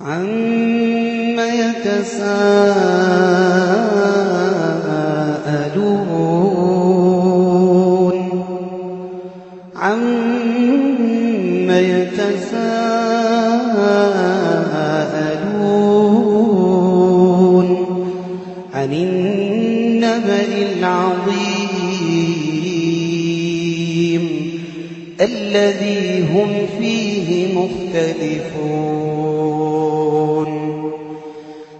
عَمَّ يَتَسَاءَلُونَ عَمَّ يَتَسَاءَلُونَ عَنِ النَّبَإِ الْعَظِيمِ الَّذِي هُمْ فِيهِ مُخْتَلِفُونَ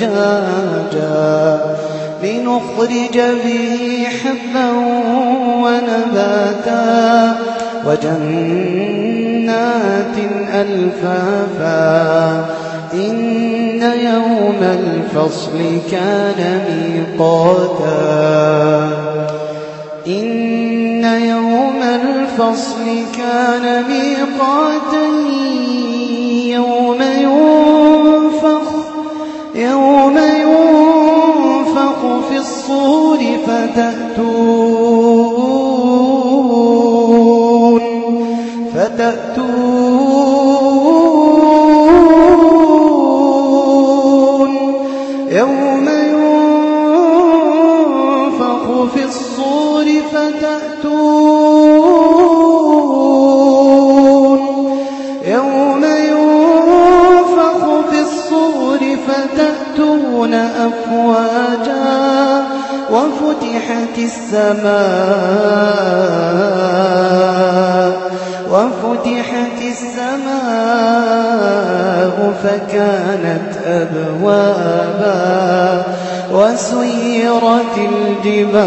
ثَجَّاجًا لِّنُخْرِجَ بِهِ حَبًّا وَنَبَاتًا وَجَنَّاتٍ أَلْفَافًا. إِنَّ يَوْمَ الْفَصْلِ كَانَ مِيقَاتًا. إِنَّ يَوْمَ الْفَصْلِ كَانَ مِيقَاتًا فَتَأْتُونَ يَوْمَ يُنفَخُ فِي الصُّورِ فَتَأْتُونَ يَوْمَ يُنفَخُ فِي الصُّورِ فَتَأْتُونَ أَفْوَاجًا وَفُتِحَتِ السَّمَاءُ أَبْوَابًا وَسُيِّرَتِ الْجِبَالُ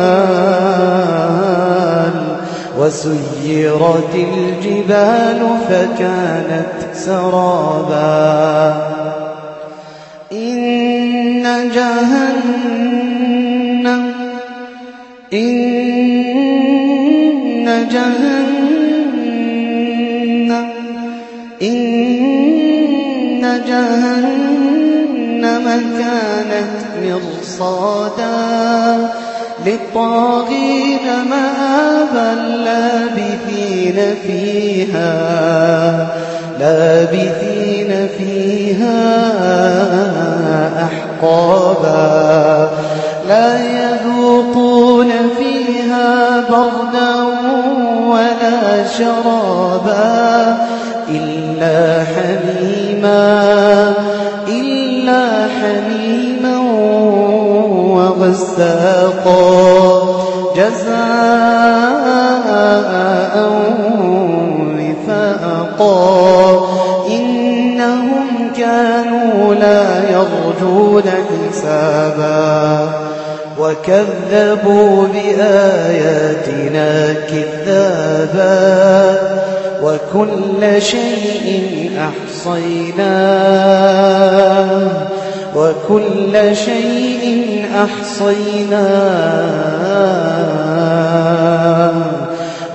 وَسُيِّرَتِ الْجِبَالُ فَكَانَتْ سَرَابًا. مِرْصَادًا لِّلطَّاغِينَ مَآبًا لَّابِثِينَ فِيهَا لَابِثِينَ فِيهَا أَحْقَابًا. لَّا يَذُوقُونَ فِيهَا بَرْدًا وَلَا شَرَابًا إِلَّا حَمِيمًا. وَغَسَّاقًا جَزَاءً وِفَاقًا. إِنَّهُمْ كَانُوا لَا يَرْجُونَ حِسَابًا. وَكَذَّبُوا بِآيَاتِنَا كِذَّابًا. وَكُلَّ شَيْءٍ أَحْصَيْنَاهُ. وَكُلَّ شَيْءٍ أَحْصَيْنَاهُ.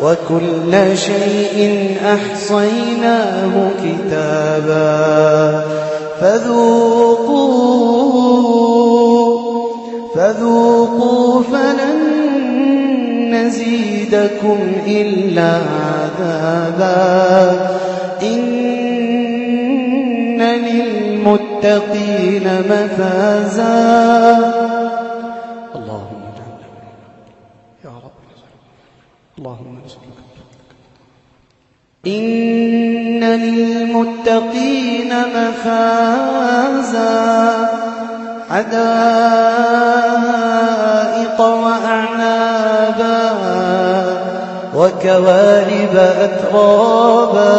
وَكُلَّ شَيْءٍ أَحْصَيْنَاهُ كِتَابًا. فَذُوقُوا فَذُوقُوا فَلَن نَّزِيدَكُمْ إِلَّا عَذَابًا. لِلْمُتَّقِينَ مَفَازًا. اللهم اجعلنا. يا رب. اللهم نسألك إن للمتقين مفازا. حدائق وأعنابا وكوارب أترابا.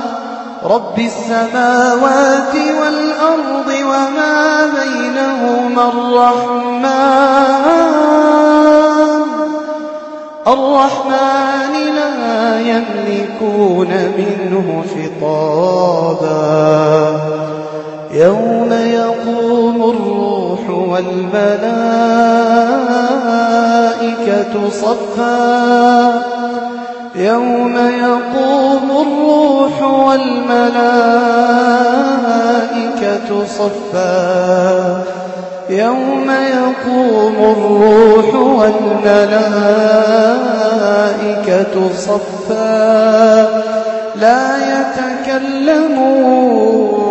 رب السماوات والأرض وما بينهما الرحمن. الرحمن لا يملكون منه خطابا. يوم يقوم الروح والملائكة صفا. يوم يقوم الروح والملائكة صفا. يوم يقوم الروح والملائكة صفا. لا يتكلمون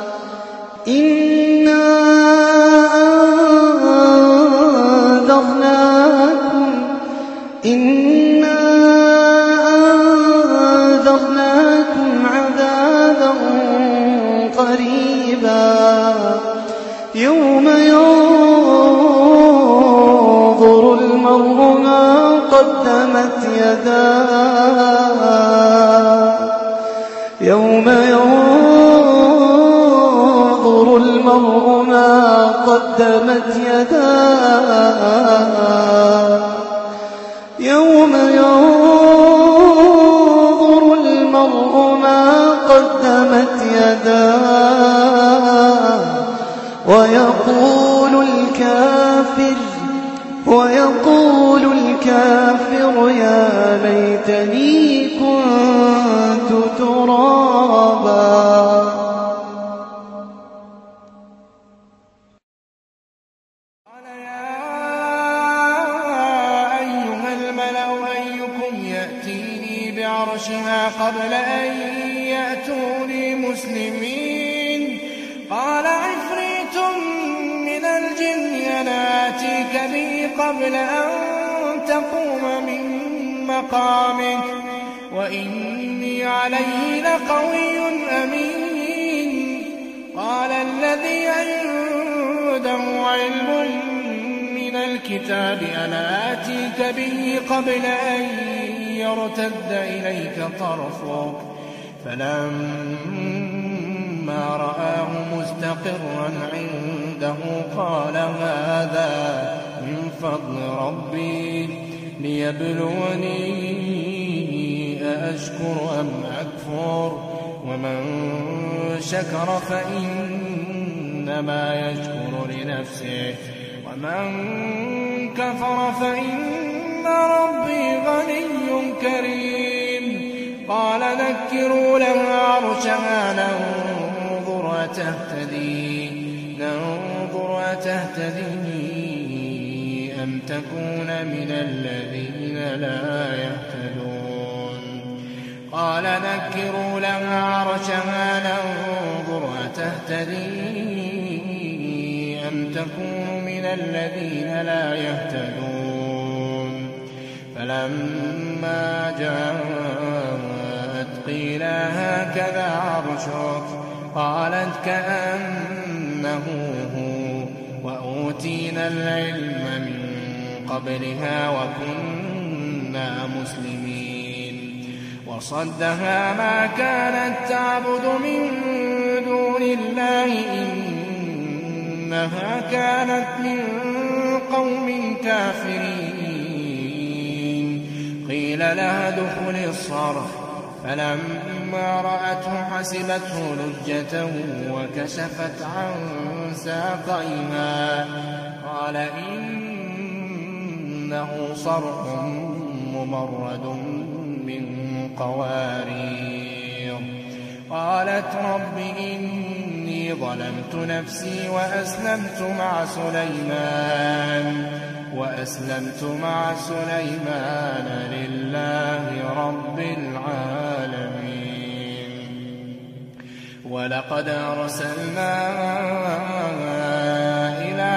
يداه يوم ينظر المرء ما قدمت يداه. يوم ينظر المرء ما قدمت يداه. ويقول الكافر الكافر يا ليتني كنت ترابا. قال يا أيها الملأ أيكم يأتيني بعرشها قبل أن يأتوني مسلمين. قال عفريت من الجن أنا آتيك به قبل أن تقوم من مقامك. وإني عليه لقوي أمين. قال الذي عنده علم من الكتاب أنا آتيك به قبل أن يرتد إليك طرفك؟ فلما رآه مستقرا عنده قال هذا من فضل ربي. ليبلوني أأشكر أم أكفر ومن شكر فإنما يشكر لنفسه ومن كفر فإن ربي غني كريم قال نكروا لها عرشها ننظر أتهتدي ننظر أتهتدي. تكون من الذين لا يهتدون. قال نكروا لها عرشها ننظر أتهتدي أم تكون من الذين لا يهتدون. فلما جاءت قيل هكذا عرشك؟ قالت كأنه هو. وأوتينا العلم من قبلها وكنا مسلمين. وصدها ما كانت تعبد من دون الله إنها كانت من قوم كافرين. لها ادخل الصرح فلما رأته حسبته لجة وكشفت عن ساقيها. صرح ممرد من قوارير. قالت رب إني ظلمت نفسي وأسلمت مع سليمان. وأسلمت مع سليمان لله رب العالمين. ولقد أرسلنا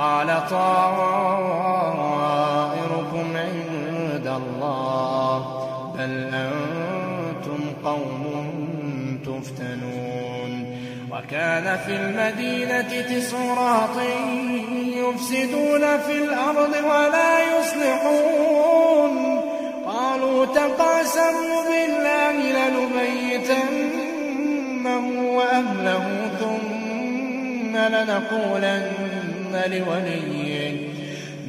قال طائركم عند الله بل أنتم قوم تفتنون. وكان في المدينة تسع راط يفسدون في الأرض ولا يصلحون. قالوا تقاسموا بالله لنبيتنه وأهله ثم لنقولن لوليه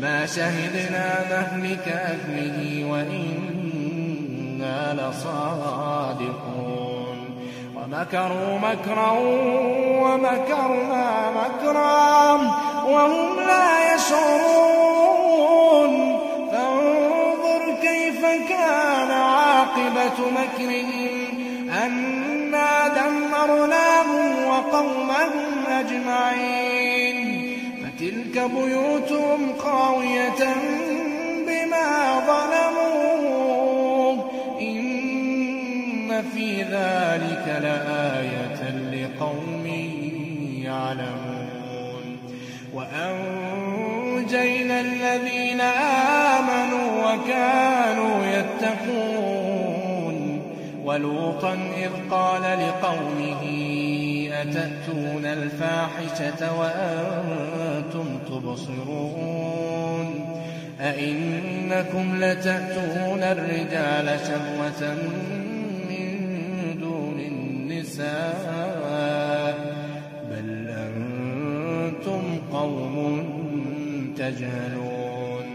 ما شهدنا مهلك أهله وإنا لصادقون. ومكروا مكرا ومكرنا مكرا وهم لا يشعرون. فانظر كيف كان عاقبة مكرهم. أنا دمرناهم وقومهم أجمعين. فتلك بيوتهم خاوية بما ظلموا. إن في ذلك لآية لقوم يعلمون. وأنجينا الذين آمنوا وكانوا يتقون. ولوطا إذ قال لقومه أتأتون الفاحشة وأنتم تبصرون أئنكم لتأتون الرجال شهوة من دون النساء بل أنتم قوم تجهلون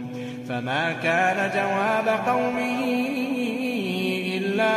فما كان جواب قومه إلا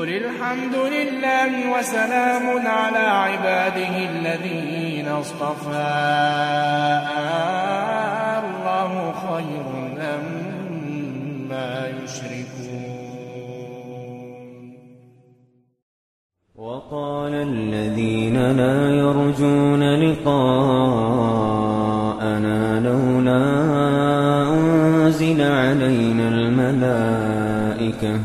قل الحمد لله وسلام على عباده الذين اصطفى. الله خير أما يشركون. وقال الذين لا يرجون لقاءنا لولا أنزل علينا الملائكة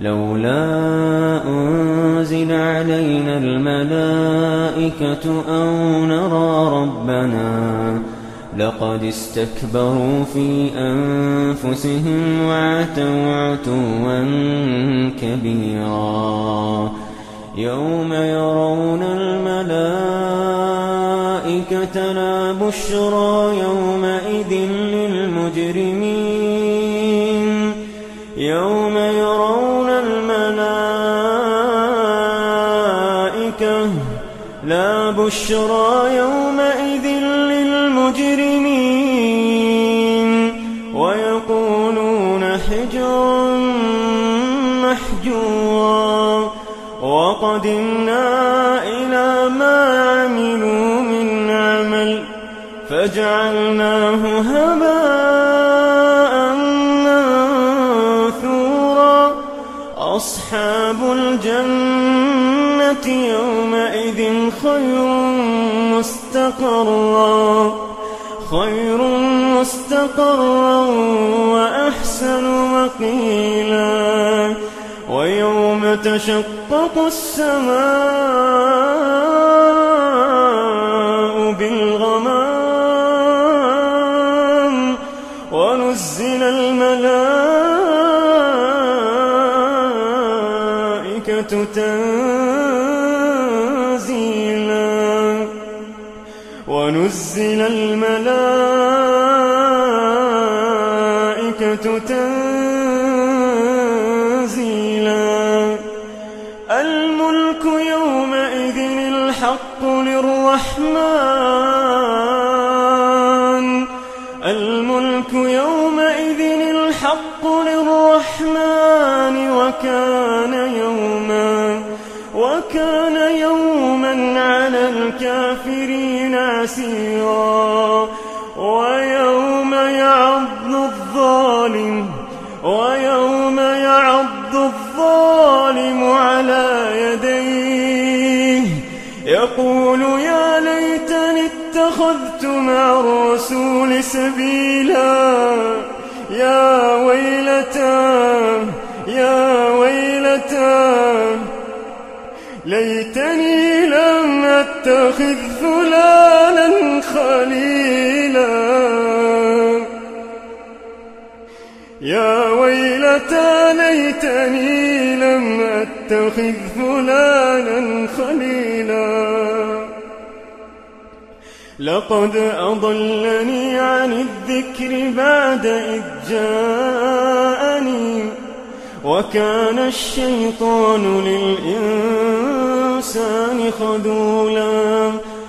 لولا أنزل علينا الملائكة أو نرى ربنا لقد استكبروا في أنفسهم وعتوا عتوا كبيرا يوم يرون الملائكة لا بشرى يومئذ لا بشرى يومئذ للمجرمين ويقولون حجرا محجورا وقدمنا إلى ما عملوا من عمل فجعلناه هباء منثورا أصحاب الجنة يومئذ خير مستقرا خير مستقرا وأحسن مقيلا ويوم تشقق السماء ونزل الملائكة تنزيلا. الملك يومئذ الحق للرحمن. الملك يومئذ الحق للرحمن. وكان يوما وكان يوما على الكافرين عسيرا ويوم يعض الظالم ويوم يعض الظالم على يديه. يقول يا ليتني اتخذت مع الرسول سبيلا يا ويلتى يا ويلتى. ليتني لم أتخذ فلانا خليلا. يا ويلتى ليتني لم أتخذ فلانا خليلا. لقد أضلني عن الذكر بعد إذ جاءني وكان الشيطان للإنسان خذولا.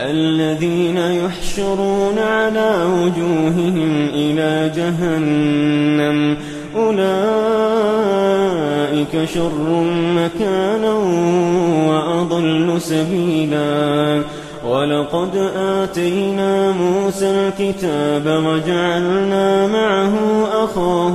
الذين يحشرون على وجوههم إلى جهنم. أولئك شر مكانا وأضل سبيلا. ولقد آتينا موسى الكتاب وجعلنا معه أخاه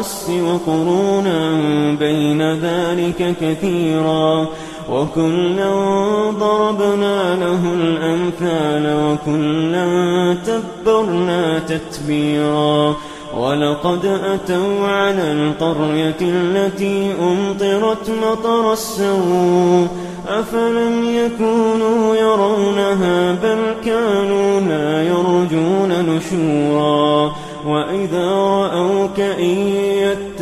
الرس وقرونا بين ذلك كثيرا وكلا ضربنا له الأمثال وكلا تبرنا تتبيرا ولقد أتوا على القرية التي أمطرت مطر السوء أفلم يكونوا يرونها بل كانوا لا يرجون نشورا وإذا رأوك إن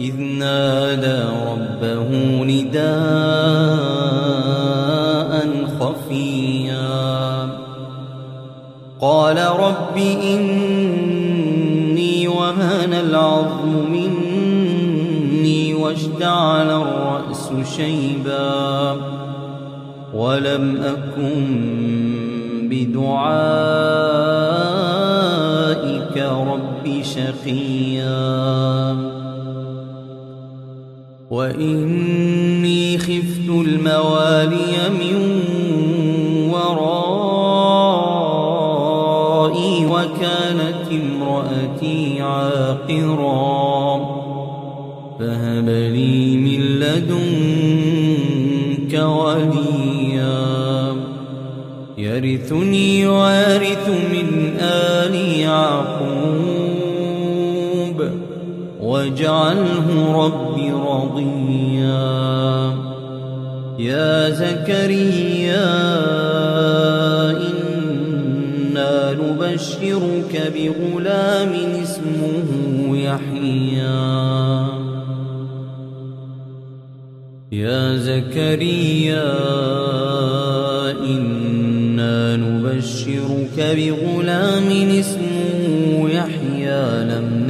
إذ نادى ربه نداء خفيا. قال رب إني وهن العظم مني واشتعل الرأس شيبا. ولم أكن بدعائك رب شقيا. وإني خفت الموالي من ورائي وكانت امرأتي عاقرا فهب لي من لدنك وليا يرثني ويرث من آل يعقوب واجعله رب رضيا. يا زكريا إنا نبشرك بغلام اسمه يحيى. يا زكريا إنا نبشرك بغلام اسمه يحيى. لم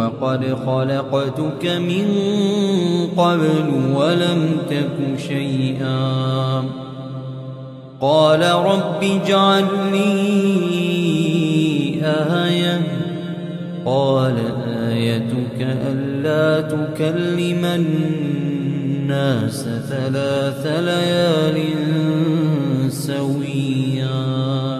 وقد خلقتك من قبل ولم تك شيئا. قال رب اجعل لي آية. قال آيتك ألا تكلم الناس ثلاث ليال سويا.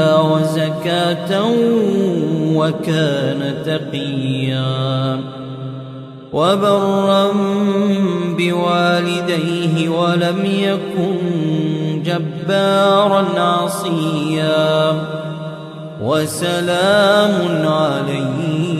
وزكاة وكان تقيا. وبرا بوالديه ولم يكن جبارا عصيا. وسلام عليه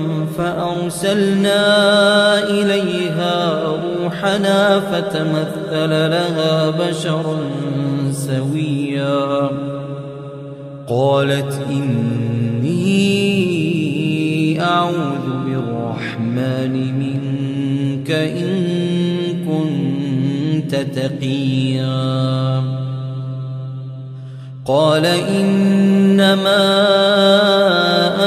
فأرسلنا إليها روحنا فتمثل لها بشرا سويا. قالت إني أعوذ بالرحمن الرحمن منك إن كنت تقيا. قال إنما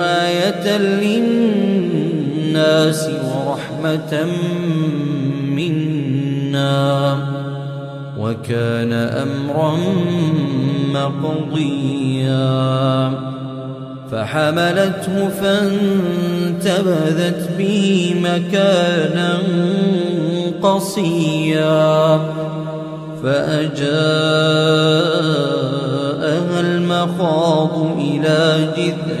آية للناس ورحمة منا وكان أمرا مقضيا فحملته فانتبذت به مكانا قصيا فأجاءها المخاض إلى جذع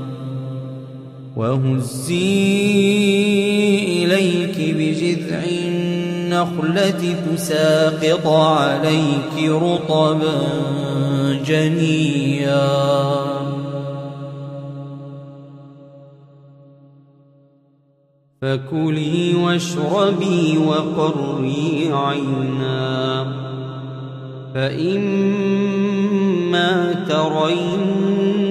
وهزي إليك بجذع النخلة تساقط عليك رطبا جنيا. فكلي واشربي وقري عينا. فإما ترين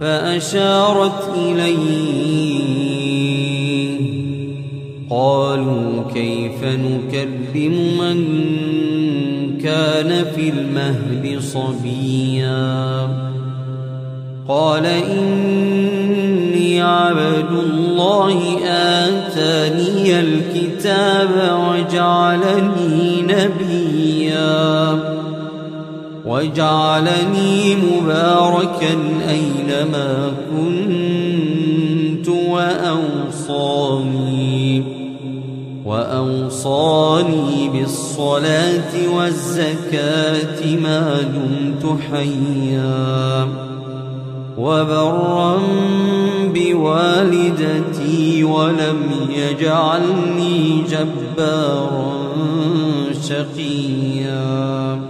فأشارت إليه. قالوا كيف نكلم من كان في المهد صبيا؟ قال إني عبد الله آتاني الكتاب وجعلني نبيا. وجعلني مباركا أينما كنت وأوصاني وأوصاني بالصلاة والزكاة ما دمت حيا وبرا بوالدتي ولم يجعلني جبارا شقيا.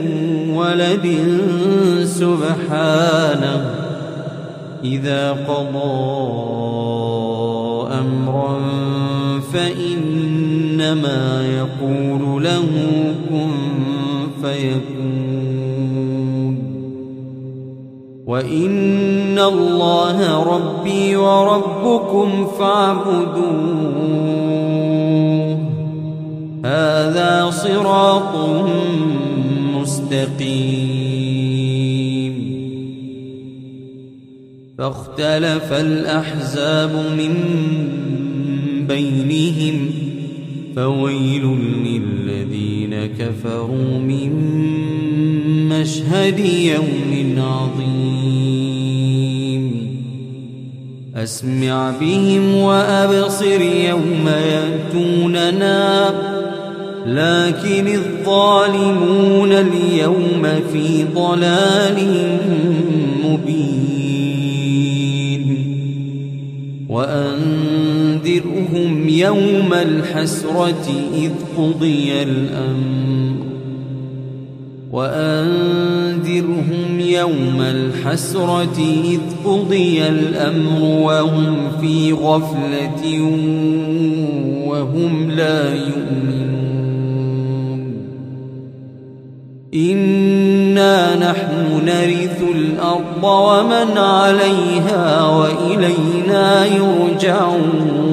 ولد سبحانه إذا قضى أمرا فإنما يقول له كن فيكون وإن الله ربي وربكم فاعبدوه هذا صراط مستقيم فاختلف الأحزاب من بينهم فويل للذين كفروا من مشهد يوم عظيم. أسمع بهم وأبصر يوم يأتوننا. لكن الظالمون اليوم في ضلال مبين. وأنذرهم يوم الحسرة إذ قضي الأمر. وأنذرهم يوم الحسرة إذ قضي الأمر وهم في غفلة وهم لا يؤمنون. إنا نحن نرث الأرض ومن عليها وإلينا يرجعون.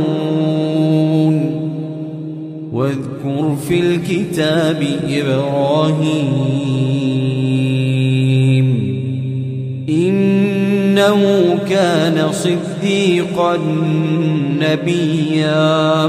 واذكر في الكتاب إبراهيم إنه كان صديقا نبيا.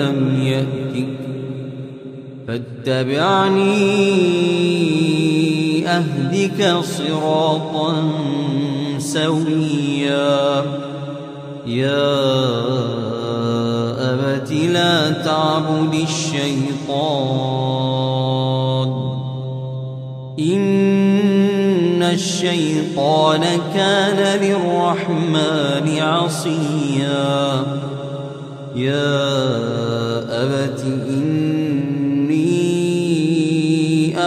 فاتبعني أهدك صراطا سويا. يا أبت لا تعبد الشيطان. إن الشيطان كان للرحمن عصيا. يا أبت إني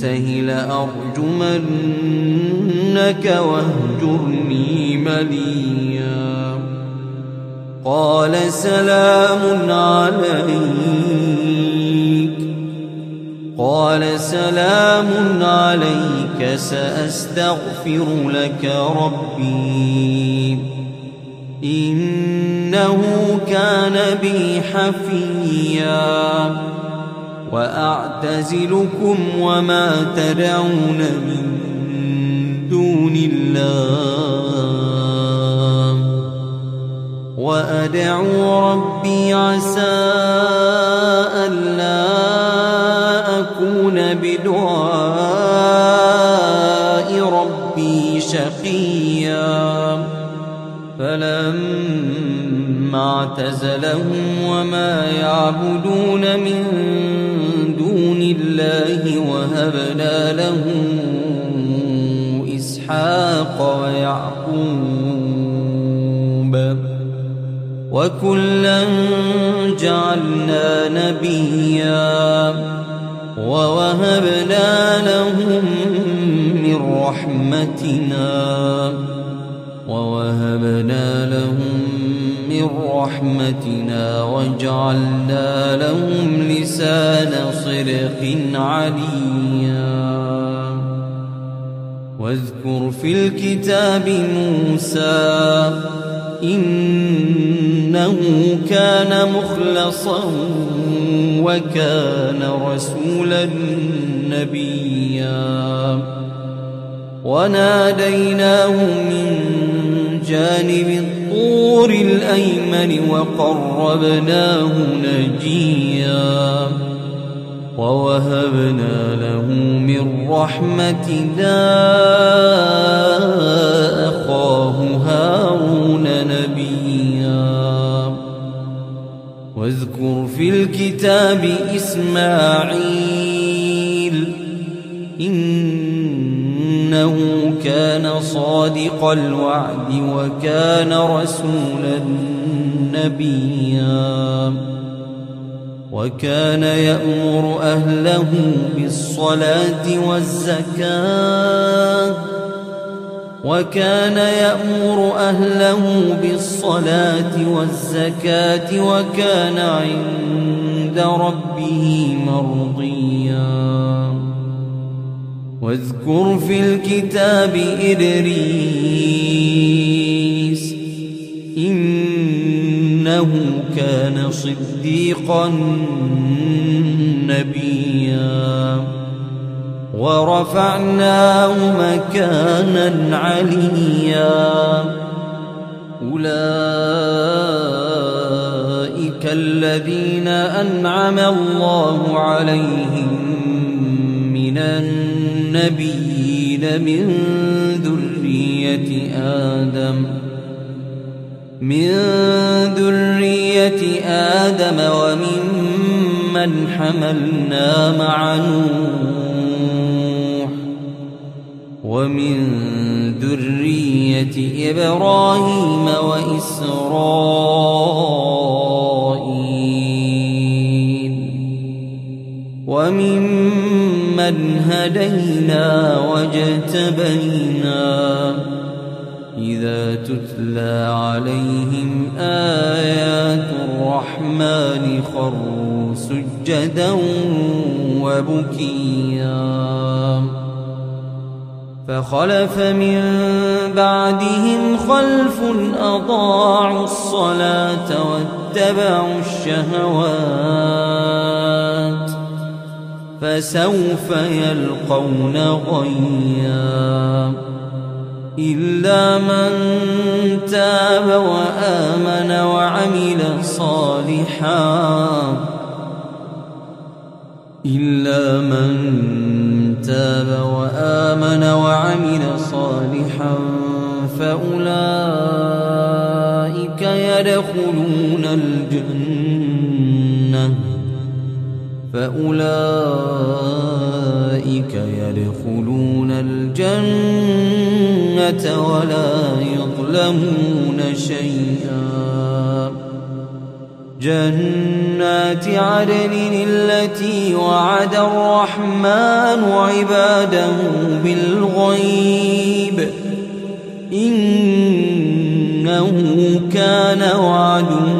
تنته لأرجمنك واهجرني مليا. قال سلام عليك. قال سلام عليك سأستغفر لك ربي. إنه كان بي حفيا. وأعتزلكم وما تدعون من دون الله. وأدعو ربي عسى ألا أكون بدعاء ربي شقيا. فلما اعتزلهم وما يعبدون من الله وهبنا له إسحاق ويعقوب وكلا جعلنا نبيا ووهبنا لهم من رحمتنا ووهبنا لهم من رحمتنا وجعلنا لهم لسان صدق عليا. واذكر في الكتاب موسى إنه كان مخلصا وكان رسولا نبيا. وناديناه من جانب الطور الأيمن وقربناه نجيا ووهبنا له من رحمتنا أخاه هارون نبيا واذكر في الكتاب إسماعيل إنه كان صادق الوعد وكان رسولا نبيا وكان يأمر أهله بالصلاة والزكاة وكان يأمر أهله بالصلاة والزكاة وكان عند ربه مرضيا واذكر في الكتاب إدريس إنه كان صديقا نبيا ورفعناه مكانا عليا أولئك الذين أنعم الله عليهم من النبيين من ذرية آدم. من ذرية آدم وممن حملنا مع نوح. ومن ذرية إبراهيم وإسرائيل. وممن هدينا واجتبينا. إذا تتلى عليهم آيات الرحمن خروا سجدا وبكيا. فخلف من بعدهم خلف أضاعوا الصلاة واتبعوا الشهوات. فسوف يلقون غيا إلا من تاب وآمن وعمل صالحا إلا من تاب وآمن وعمل صالحا فأولئك يدخلون فأولئك يدخلون الجنة ولا يظلمون شيئا. جنات عدن التي وعد الرحمن عباده بالغيب. إنه كان وعده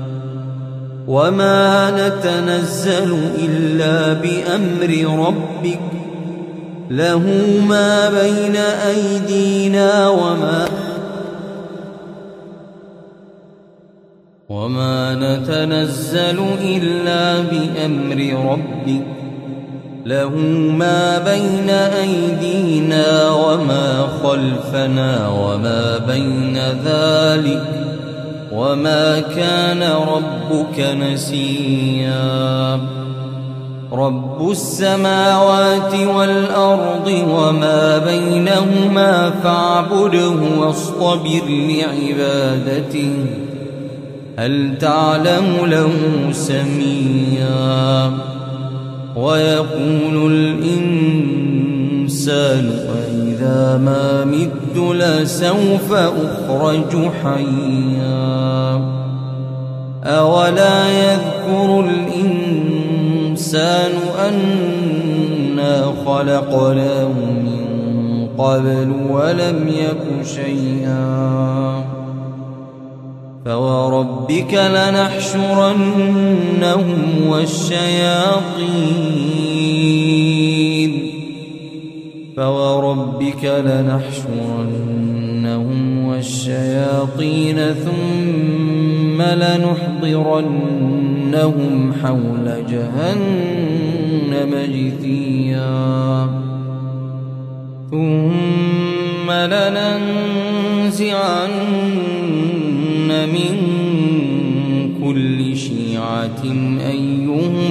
وما نتنزل إلا بأمر ربك له ما بين أيدينا وما وما نتنزل إلا بأمر ربك له ما بين أيدينا وما خلفنا وما بين ذلك وما كان ربك نسيا. رب السماوات والأرض وما بينهما فاعبده واصطبر لعبادته. هل تعلم له سميا؟ ويقول الإنسان وإذا ما مت لسوف أخرج حيا. أولا يذكر الإنسان أنا خلقناه من قبل ولم يك شيئا. فوربك لنحشرنهم والشياطين فوربك لنحشرنهم والشياطين ثم لنحضرنهم حول جهنم جثيا ثم لننزعن من كل شيعة أيهم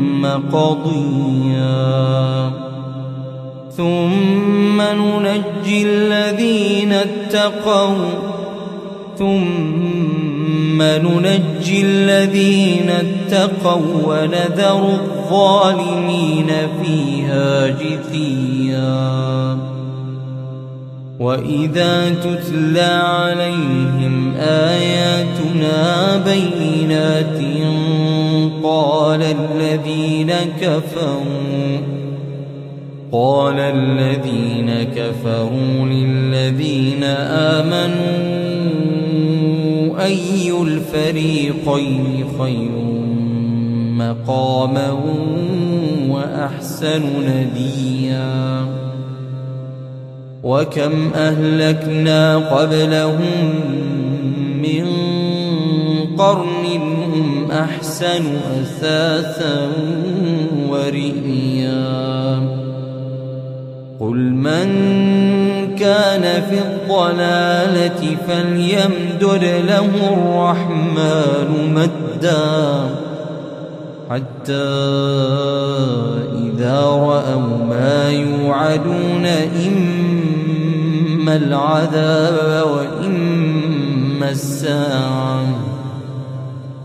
مقضيا. ثم ننجي الذين اتقوا. ثم ننجي الذين اتقوا ونذر الظالمين فيها جثيا. وإذا تتلى عليهم آياتنا بينات قال الذين كفروا قال الذين كفروا للذين آمنوا أي الفريقين خير مقاما وأحسن نديا؟ وكم أهلكنا قبلهم من قرن أحسن أثاثا ورئيا. قل من كان في الضلالة فليمدد له الرحمن مدا. حتى إذا رأوا ما يوعدون إما العذاب وإما الساعة.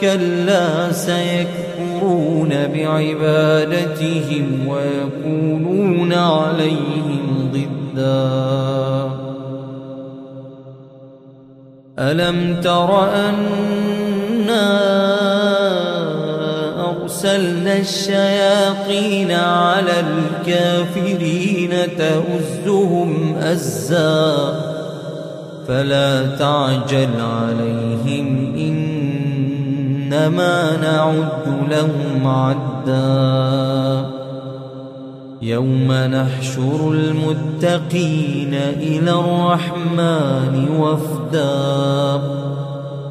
كلا سيكفرون بعبادتهم ويكونون عليهم ضدا. ألم تر أنا أرسلنا الشياطين على الكافرين تؤزهم أزا. فلا تعجل عليهم إنما نعد لهم عدا. يوم نحشر المتقين إلى الرحمن وفدا.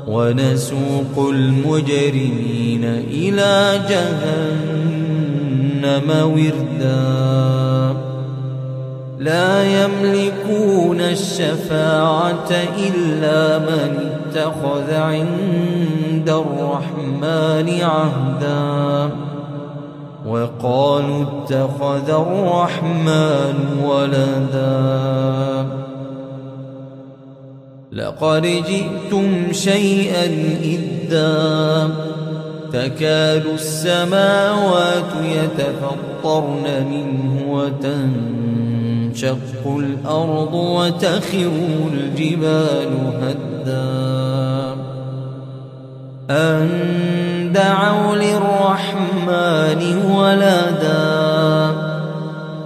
ونسوق المجرمين إلى جهنم وردا. لا يملكون الشفاعة إلا من اتخذ عند الرحمن عهدا. وقالوا اتخذ الرحمن ولدا. لقد جئتم شيئا إدا. تكاد السماوات يتفطرن منه وتنشق الأرض وتخر الجبال هدا. أن دعوا للرحمن ولدا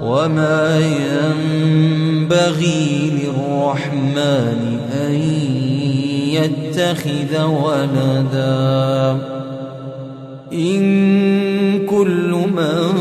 وما ينبغي للرحمن أن يتخذ ولدا. إن كل من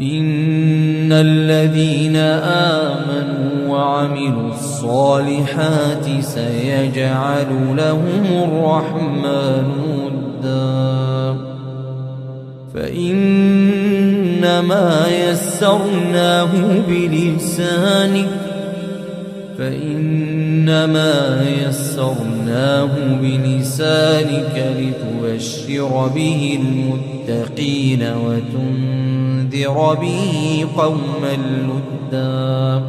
إن الذين آمنوا وعملوا الصالحات سيجعل لهم الرحمن ودا. فإنما يسرناه بلسانك فإنما يسرناه بلسانك لتبشر به المتقين وتنذر به قوما لدا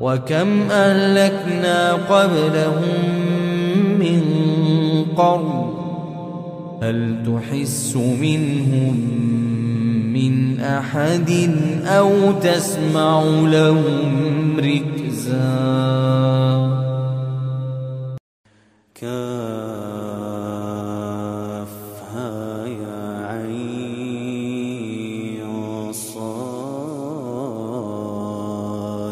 وكم أهلكنا قبلهم من قرن هل تحس منهم من أحد أو تسمع لهم ركزا؟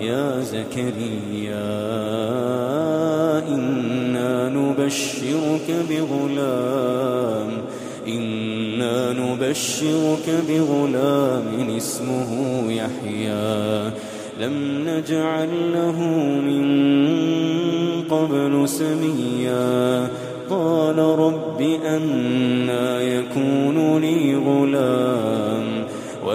يا زكريا إنا نبشرك بغلام إنا نبشرك بغلام اسمه يحيى لم نجعل له من قبل سميا. قال رب أنا يكون لي غلام.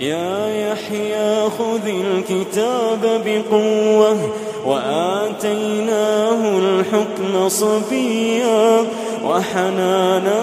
يا يحيى خذ الكتاب بقوة وآتيناه الحكم صبيا وحنانا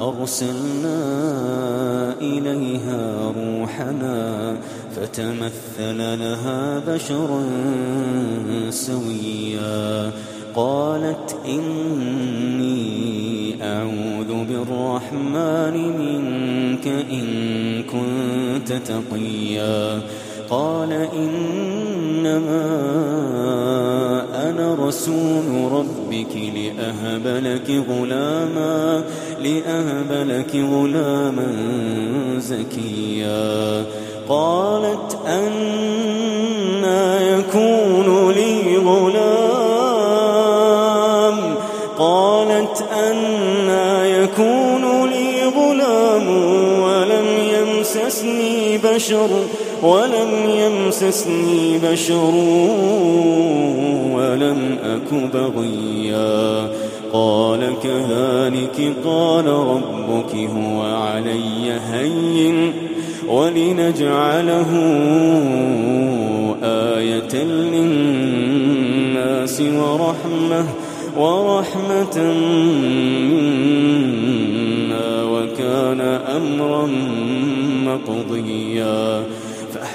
فأرسلنا إليها روحنا فتمثل لها بشرا سويا. قالت إني أعوذ بالرحمن منك إن كنت تقيا. قال إنما أنا رسول ربك لأهب لك غلاما لأهب لك غلاما زكيا. قالت أنا يكون لي غلام. قالت أنا يكون لي غلام ولم يمسسني بشر ولم يمسسني بشر. ولم أك بغيا قال كذلك قال ربك هو علي هين ولنجعله آية للناس ورحمة ورحمة منا وكان أمرا مقضيا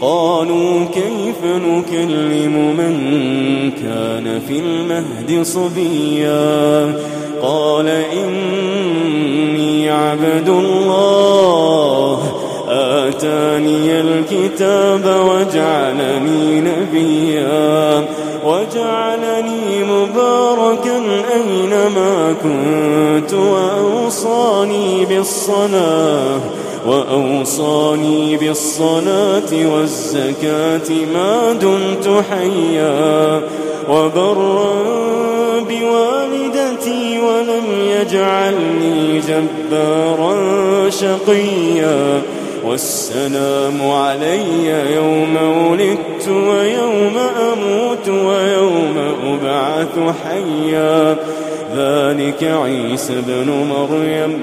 قالوا كيف نكلم من كان في المهد صبيا قال إني عبد الله آتاني الكتاب وجعلني نبيا وجعلني مباركا أينما كنت وأوصاني بالصلاة وأوصاني بالصلاة والزكاة ما دمت حيا وبرا بوالدتي ولم يجعلني جبارا شقيا والسلام علي يوم ولدت ويوم أموت ويوم أبعث حيا ذلك عيسى بن مريم